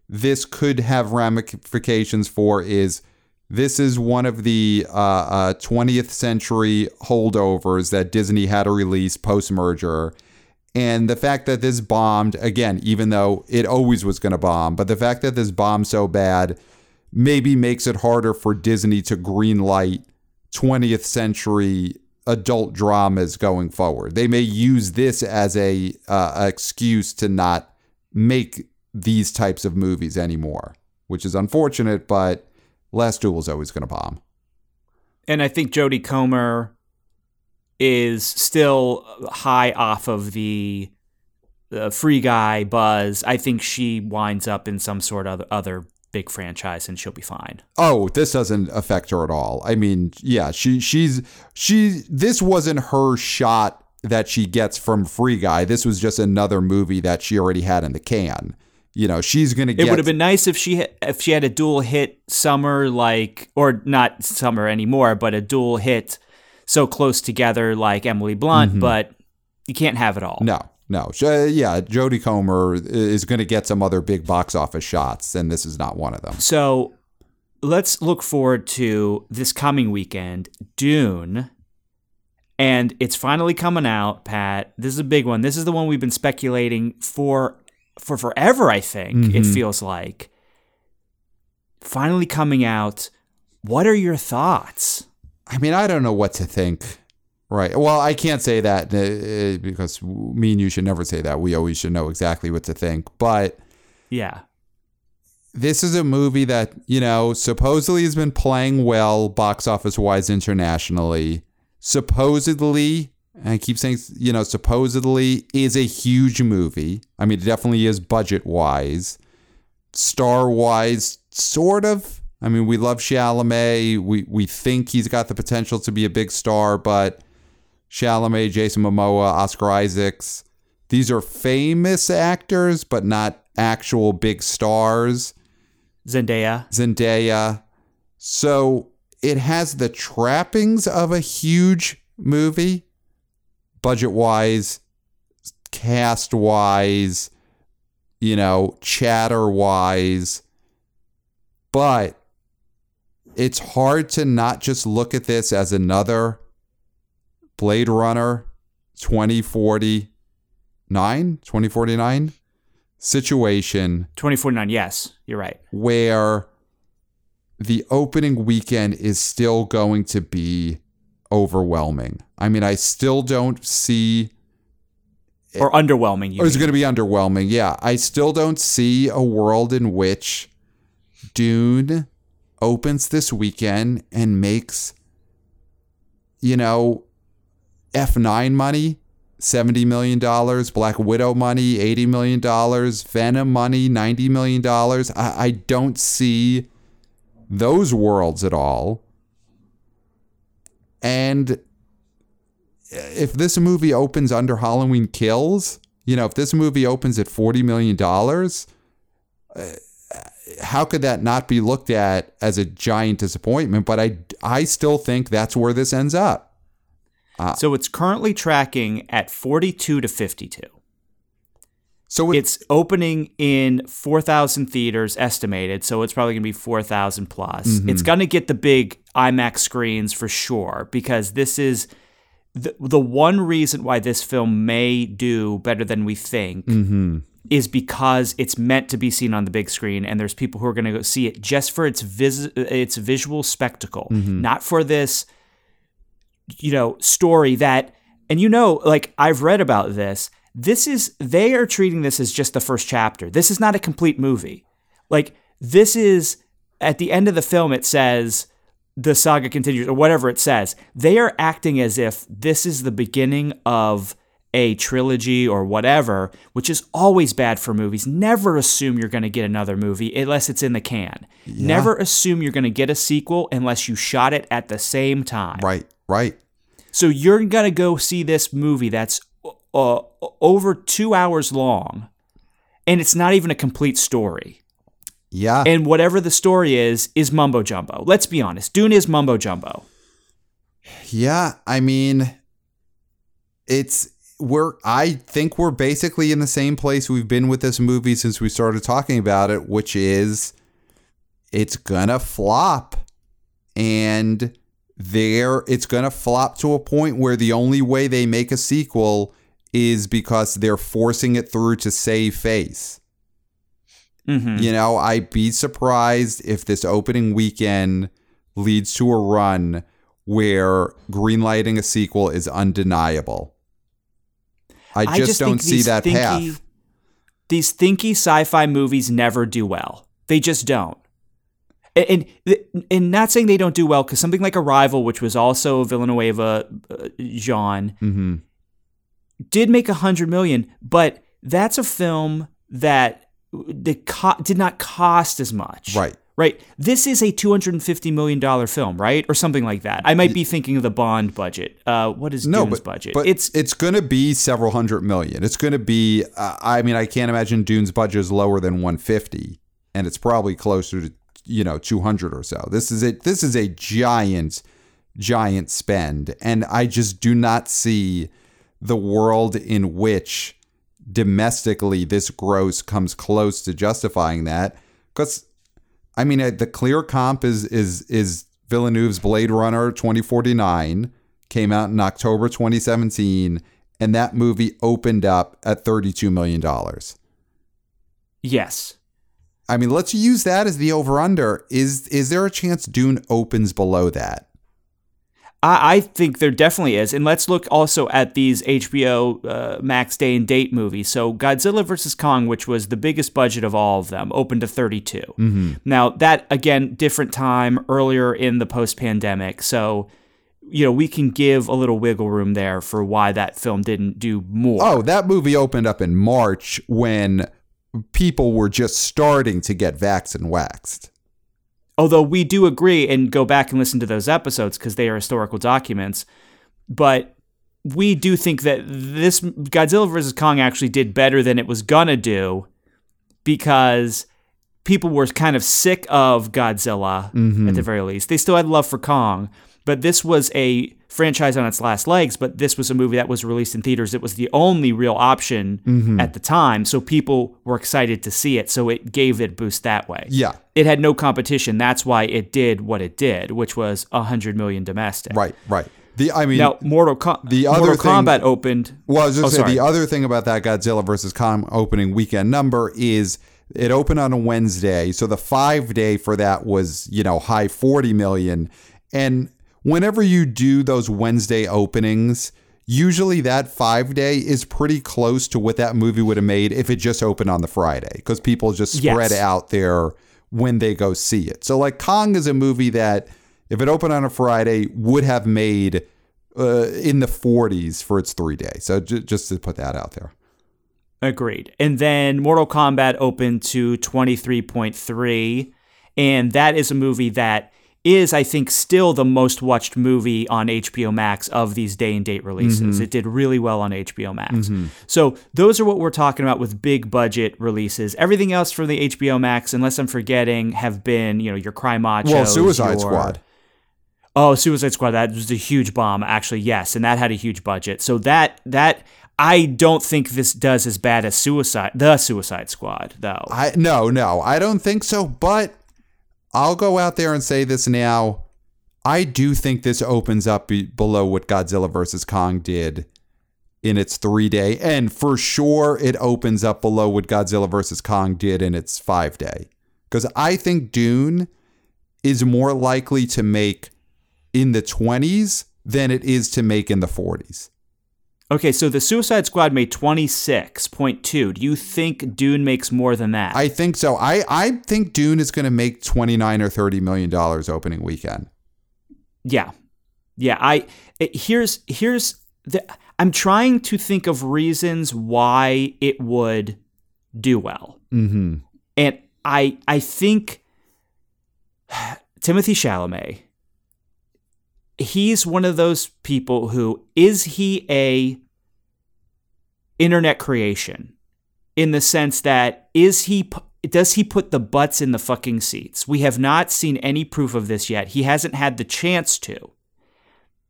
this could have ramifications for is this is one of the uh, uh, 20th century holdovers that Disney had to release post merger. And the fact that this bombed, again, even though it always was going to bomb, but the fact that this bombed so bad maybe makes it harder for Disney to greenlight 20th century adult dramas going forward. They may use this as a uh, excuse to not make these types of movies anymore, which is unfortunate, but Last Duel is always going to bomb. And I think Jodie Comer is still high off of the uh, free guy buzz. I think she winds up in some sort of other big franchise and she'll be fine. Oh, this doesn't affect her at all. I mean, yeah, she she's she this wasn't her shot that she gets from Free Guy. This was just another movie that she already had in the can. You know, she's going to get It would have been nice if she if she had a dual hit summer like or not summer anymore, but a dual hit so close together like Emily Blunt, mm-hmm. but you can't have it all. No, no. Yeah, Jodie Comer is going to get some other big box office shots, and this is not one of them. So let's look forward to this coming weekend, Dune. And it's finally coming out, Pat. This is a big one. This is the one we've been speculating for for forever, I think. It feels like. Finally coming out. What are your thoughts? I mean, I don't know what to think. Right. Well, I can't say that uh, because me and you should never say that. We always should know exactly what to think. But Yeah. this is a movie that, you know, supposedly has been playing well box office wise internationally. Supposedly, and I keep saying, you know, supposedly is a huge movie. I mean, it definitely is budget wise. Star wise, sort of. I mean, we love Chalamet. We, we think he's got the potential to be a big star, but Chalamet, Jason Momoa, Oscar Isaacs, these are famous actors, but not actual big stars. Zendaya. Zendaya. So it has the trappings of a huge movie, budget wise, cast wise, you know, chatter wise. But it's hard to not just look at this as another Blade Runner 2049, 2049 situation 2049. Yes, you're right. where the opening weekend is still going to be overwhelming. I mean, I still don't see Or underwhelming. You it's going to be underwhelming. Yeah, I still don't see a world in which Dune opens this weekend and makes you know F9 money, $70 million, Black Widow money, $80 million, Venom money, $90 million. I, I don't see those worlds at all. And if this movie opens under Halloween Kills, you know, if this movie opens at $40 million, uh, how could that not be looked at as a giant disappointment? But I, I still think that's where this ends up. So it's currently tracking at 42 to 52. So it, It's opening in 4,000 theaters estimated, so it's probably going to be 4,000 plus. Mm-hmm. It's going to get the big IMAX screens for sure because this is the, the one reason why this film may do better than we think Mm-hmm. is because it's meant to be seen on the big screen and there's people who are going to go see it just for its vis- its visual spectacle, Mm-hmm. not for this you know, story that, and you know, like I've read about this. This is, they are treating this as just the first chapter. This is not a complete movie. Like, this is, at the end of the film, it says, the saga continues, or whatever it says. They are acting as if this is the beginning of a trilogy or whatever, which is always bad for movies. Never assume you're going to get another movie unless it's in the can. Never assume you're going to get a sequel unless you shot it at the same time. right, right. So you're gonna go see this movie that's uh, over two hours long, and it's not even a complete story. Yeah. And whatever the story is, is mumbo jumbo. Let's be honest, Dune is mumbo jumbo. Yeah, I mean, it's we're I think we're basically in the same place we've been with this movie since we started talking about it, which is it's gonna flop, and there it's gonna flop to a point where the only way they make a sequel is because they're forcing it through to save face. hmm You know, I'd be surprised if this opening weekend leads to a run where greenlighting a sequel is undeniable. I just, don't see that thinky- path. these thinky sci-fi movies never do well. They just don't. And and, and not saying they don't do well because something like Arrival, which was also Villeneuve uh, Jean, Mm-hmm. Did make a hundred million, but that's a film that the co- did not cost as much. Right. Right. This is a two hundred and fifty million dollar film, right, or something like that. I might be thinking of the Bond budget. Uh, what is No, Dune's but budget? but it's it's going to be several hundred million. It's going to be. Uh, I mean, I can't imagine Dune's budget is lower than 150, and it's probably closer to you know 200 or so. This is it. this is a giant, giant spend, and I just do not see the world in which domestically this gross comes close to justifying that because I mean, uh, the clear comp is is is Villeneuve's Blade Runner 2049 came out in October 2017 and that movie opened up at 32 million dollars. yes. I mean, let's use that as the over under. Is is there a chance Dune opens below that? I, I think there definitely is. And let's look also at these HBO uh, Max Day and Date movies. So Godzilla vs. Kong, which was the biggest budget of all of them, opened to 32. Mm-hmm. Now, that, again, different time, earlier in the post pandemic. So, you know, we can give a little wiggle room there for why that film didn't do more. Oh, that movie opened up in March when people were just starting to get vaxxed and waxed. Although we do agree and go back and listen to those episodes because they are historical documents, but we do think that this Godzilla vs. Kong actually did better than it was gonna do because people were kind of sick of Godzilla at the mm-hmm. very least. They still had love for Kong, but this was a franchise on its last legs. But this was a movie that was released in theaters. It was the only real option mm-hmm. at the time, so people were excited to see it. So it gave it a boost that way Yeah. it had no competition. That's why it did what it did, which was a hundred million domestic. Right, right. The I mean Now, Mortal, Com- The other Mortal thing- Kombat opened. Well, I was just Oh, saying the other thing about that Godzilla versus Kong opening weekend number is it opened on a Wednesday, so the five day for that was you know high forty million, and whenever you do those Wednesday openings. Usually that five day is pretty close to what that movie would have made if it just opened on the Friday because people just spread Yes. out there when they go see it. So like Kong is a movie that if it opened on a Friday would have made uh, in the 40s for its three days. So j- just to put that out there. Agreed. And then Mortal Kombat opened to 23.3. And that is a movie that is, I think, still the most watched movie on HBO Max of these day and date releases. Mm-hmm. It did really well on HBO Max. Mm-hmm. So those are what we're talking about with big budget releases. Everything else from the HBO Max, unless I'm forgetting, have been, you know, your Cry Macho. Well, Suicide Squad. Oh, Suicide Squad. That was a huge bomb, actually. Yes, and that had a huge budget. So that that I don't think this does as bad as Suicide, the Suicide Squad, though. I no, no, I don't think so, but I'll go out there and say this now. I do think this opens up be- below what Godzilla vs. Kong did in its 3-day and for sure it opens up below what Godzilla vs. Kong did in its 5-day. Cuz I think Dune is more likely to make in the 20s than it is to make in the 40s. Okay, so the Suicide Squad made twenty six point two. Do you think Dune makes more than that? I think so. I, I think Dune is going to make 29 or 30 million dollars opening weekend. yeah, yeah. I it- here's here's the. I'm trying to think of reasons why it would do well. Mhm. And I I think Timothée Chalamet he's one of those people who is he a internet creation in the sense that is he does he put the butts in the fucking seats? We have not seen any proof of this yet. He hasn't had the chance to.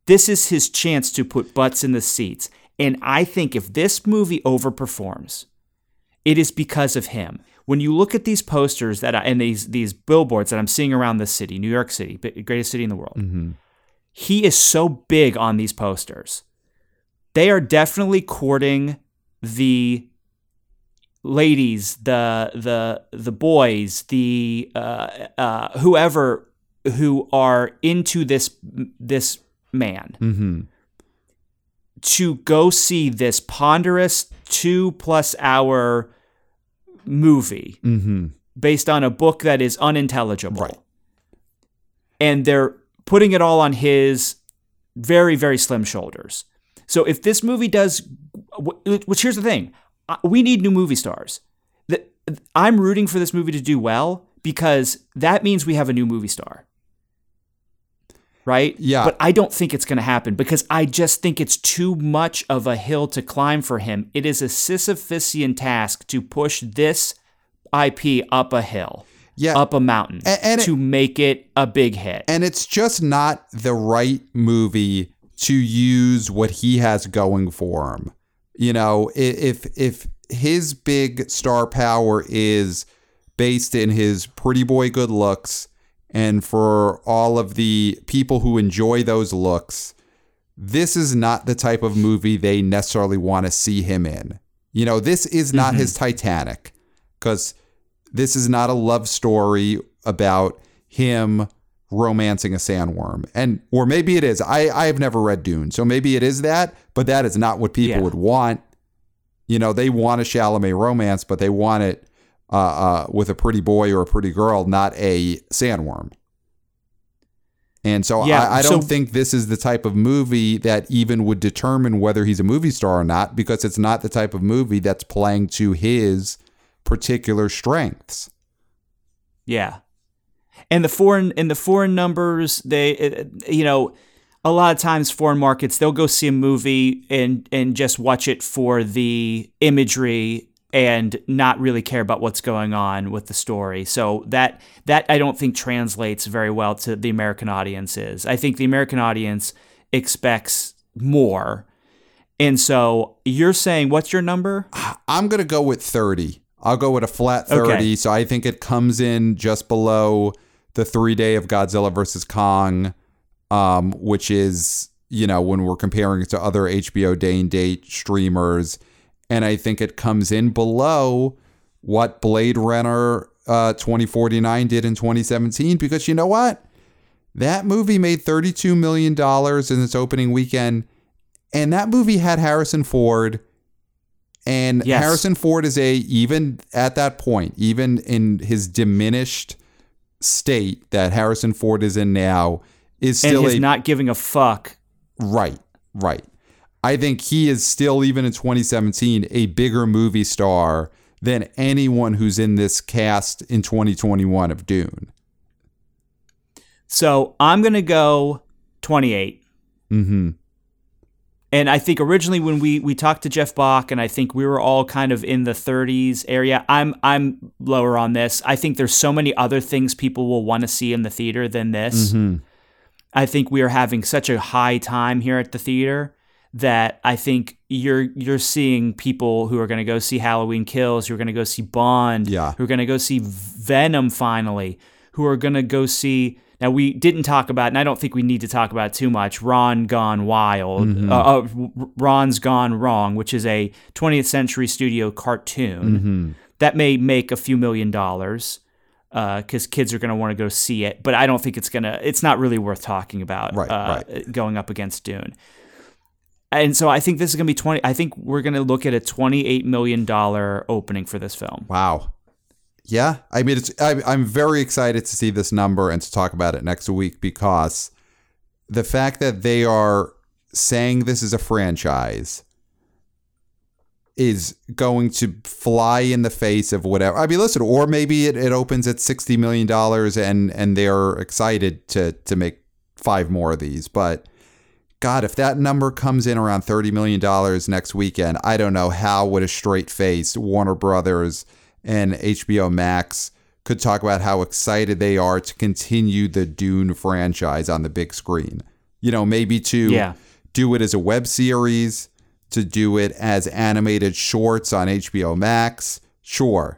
This is his chance to put butts in the seats. And I think if this movie overperforms, it is because of him. When you look at these posters that I, and these these billboards that I'm seeing around the city, New York City, greatest city in the world, mm-hmm. He is so big on these posters. They are definitely courting the ladies, the the the boys, the uh, uh, whoever who are into this this man Mm-hmm. to go see this ponderous two plus hour movie mm-hmm. based on a book that is unintelligible. Right. And they're putting it all on his very, very slim shoulders. So if this movie does, which here's the thing, we need new movie stars. I'm rooting for this movie to do well because that means we have a new movie star. Right? Yeah. But I don't think it's going to happen because I just think it's too much of a hill to climb for him. It is a Sisyphusian task to push this IP up a hill, Yeah. up a mountain, and it- to make it a big hit. and it's just not the right movie to use what he has going for him. You know, if if his big star power is based in his pretty boy good looks and for all of the people who enjoy those looks, this is not the type of movie they necessarily want to see him in. You know, this is not mm-hmm. his Titanic because this is not a love story about him romancing a sandworm. And or maybe it is. I I have never read Dune, so maybe it is that, but that is not what people Yeah. would want. You know, they want a Chalamet romance, but they want it uh, uh, with a pretty boy or a pretty girl, not a sandworm. And so Yeah, I, I don't so- think this is the type of movie that even would determine whether he's a movie star or not, because it's not the type of movie that's playing to his particular strengths. Yeah, and the foreign and the foreign numbers, they you know, a lot of times foreign markets they'll go see a movie and and just watch it for the imagery and not really care about what's going on with the story. So that that I don't think translates very well to the American audiences. I think the American audience expects more. And so you're saying what's your number? I'm going to go with 30. I'll go with a flat 30. Okay. So I think it comes in just below the three day of Godzilla versus Kong, um, which is, you know, when we're comparing it to other HBO day and date streamers. And I think it comes in below what Blade Runner uh, 2049 did in 2017. Because you know what? That movie made $32 million in its opening weekend. And that movie had Harrison Ford. And Yes. Harrison Ford is a, even at that point, even in his diminished state that Harrison Ford is in now, is And still he's a not giving a fuck. Right, right. I think he is still, even in 2017, a bigger movie star than anyone who's in this cast in 2021 of Dune. So I'm gonna go 28. Mm-hmm. And I think originally when we we talked to Jeff Bock, and I think we were all kind of in the 30s area. I'm I'm lower on this. I think there's so many other things people will want to see in the theater than this. Mm-hmm. I think we are having such a high time here at the theater that I think you're you're seeing people who are going to go see Halloween Kills, who are going to go see Bond, Yeah. who are going to go see Venom finally, who are going to go see. Now we didn't talk about, and I don't think we need to talk about too much. Ron Gone Wild, uh, uh, Ron's Gone Wrong, which is a 20th Century Studio cartoon that may make a few million dollars because kids are going to want to go see it. But I don't think it's gonna. It's not really worth talking about. Right, uh, Going up against Dune. And so I think this is going to be 20 I think we're going to look at a 28 million dollar opening for this film. Wow. Yeah, I mean, it's. I, I'm very excited to see this number and to talk about it next week because the fact that they are saying this is a franchise is going to fly in the face of whatever. I mean, listen, or maybe it, it opens at sixty million dollars and and they're excited to to make five more of these. But God, if that number comes in around thirty million dollars next weekend, I don't know how with a straight face Warner Brothers and HBO Max could talk about how excited they are to continue the Dune franchise on the big screen. You know, maybe to Yeah. do it as a web series, to do it as animated shorts on HBO Max, sure.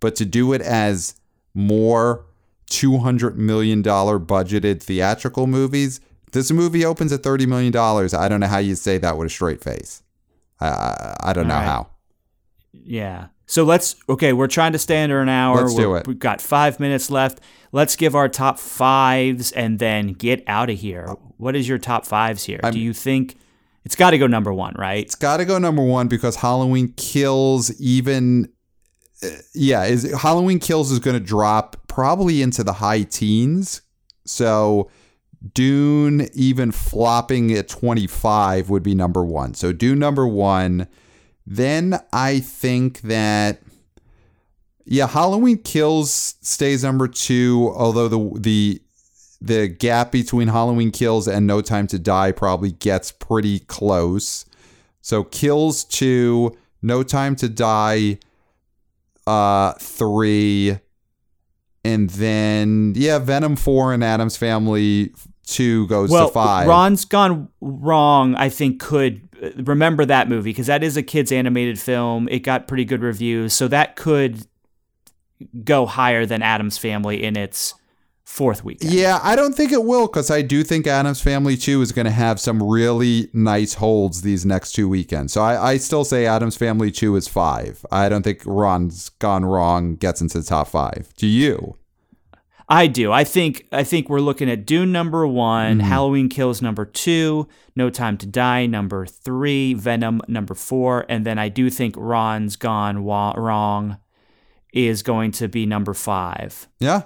But to do it as more $200 million budgeted theatrical movies, this movie opens at $30 million. I don't know how you say that with a straight face. I, I, I don't know All right. how. Yeah. So let's okay. We're trying to stay under an hour. Let's do We're- it. We've got five minutes left. Let's give our top fives and then get out of here. What is your top fives here? Do you think it's got to go number one, right? It's got to go number one because Halloween kills even uh, yeah, is Halloween Kills is going to drop probably into the high teens. So Dune even flopping at 25 would be number 1. So Dune number 1. Then I think that yeah, Halloween Kills stays number 2, although the the the gap between Halloween Kills and No Time to Die probably gets pretty close. So Kills 2, No Time to Die uh 3 and then yeah, Venom 4 and Addams Family 2 goes well, to 5. Ron's Gone Wrong, I think, could remember that movie because that is a kids animated film. It got pretty good reviews, so that could go higher than Addams Family in its fourth weekend. Yeah, I don't think it will because I do think Addams Family 2 is going to have some really nice holds these next two weekends. So I, I still say Addams Family 2 is five. I don't think Ron's Gone Wrong gets into the top five. Do you? I do. I think I think we're looking at Dune number one, Mm-hmm. Halloween Kills number two, No Time to Die number three, Venom number four, and then I do think Ron's Gone Wa- Wrong is going to be number five. Yeah.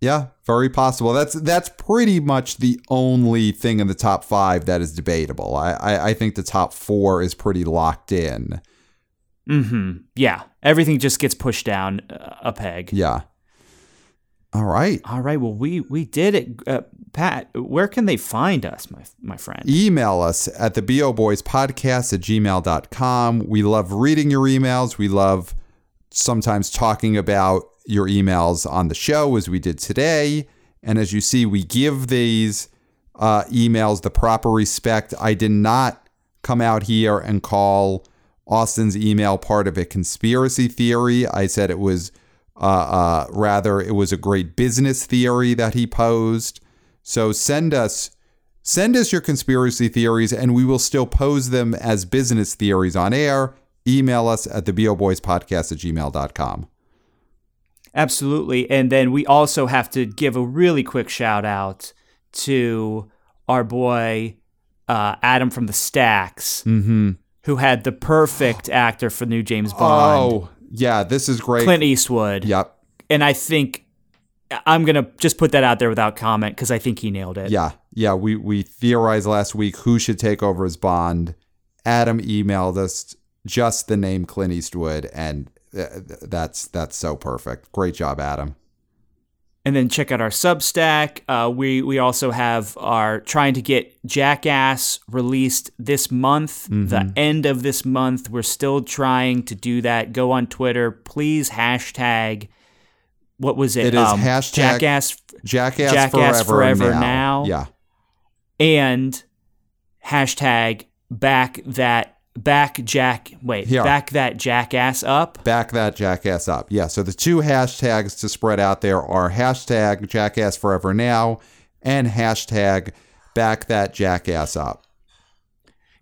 Yeah, very possible. That's that's pretty much the only thing in the top five that is debatable. I, I, I think the top four is pretty locked in. hmm Yeah, everything just gets pushed down uh, a peg. Yeah. All right. All right. Well, we we did it, uh, Pat. Where can they find us, my my friend? email us at the bo boys podcast at gmail.com we love reading your emails we love sometimes talking about your emails on the show as we did today and as you see we give these uh, emails the proper respect i did not come out here and call austin's email part of a conspiracy theory i said it was uh, uh, rather it was a great business theory that he posed so send us Send us your conspiracy theories and we will still pose them as business theories on air. Email us at the boboyspodcast at gmail.com. Absolutely. And then we also have to give a really quick shout out to our boy uh, Adam from the Stacks, Mm-hmm. who had the perfect actor for new James Bond, Oh, yeah, this is great. Clint Eastwood. Yep. And I think I'm going to just put that out there without comment because I think he nailed it. Yeah. Yeah. We, we theorized last week who should take over as Bond. Adam emailed us just the name Clint Eastwood, and uh, th- that's that's so perfect. Great job, Adam. And then check out our Substack. Uh, we we also have our trying to get Jackass released this month, the end of this month. We're still trying to do that. Go on Twitter, please. Hashtag. What was it? It is hashtag- Jackass Jackass, Jackass forever, Forever now. Now. Yeah. and hashtag back that back Jack. Wait, Here. back that Jackass up. back that jackass up. Yeah. So the two hashtags to spread out there are hashtag jackass forever now and hashtag back that jackass up.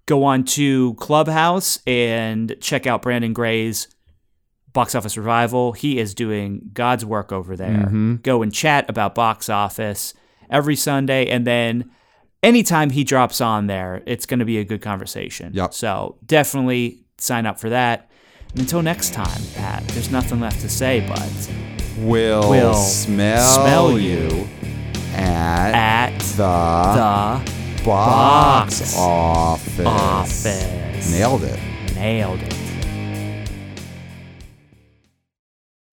go on to Clubhouse and check out Brandon Gray's box office revival. He is doing God's work over there. Mm-hmm. Go and chat about box office every Sunday, and then anytime he drops on there, it's going to be a good conversation. Yep. So definitely sign up for that. And until next time, Pat, there's nothing left to say but we'll, we'll smell, smell you at, at the, the box, box office. office. Nailed it. Nailed it.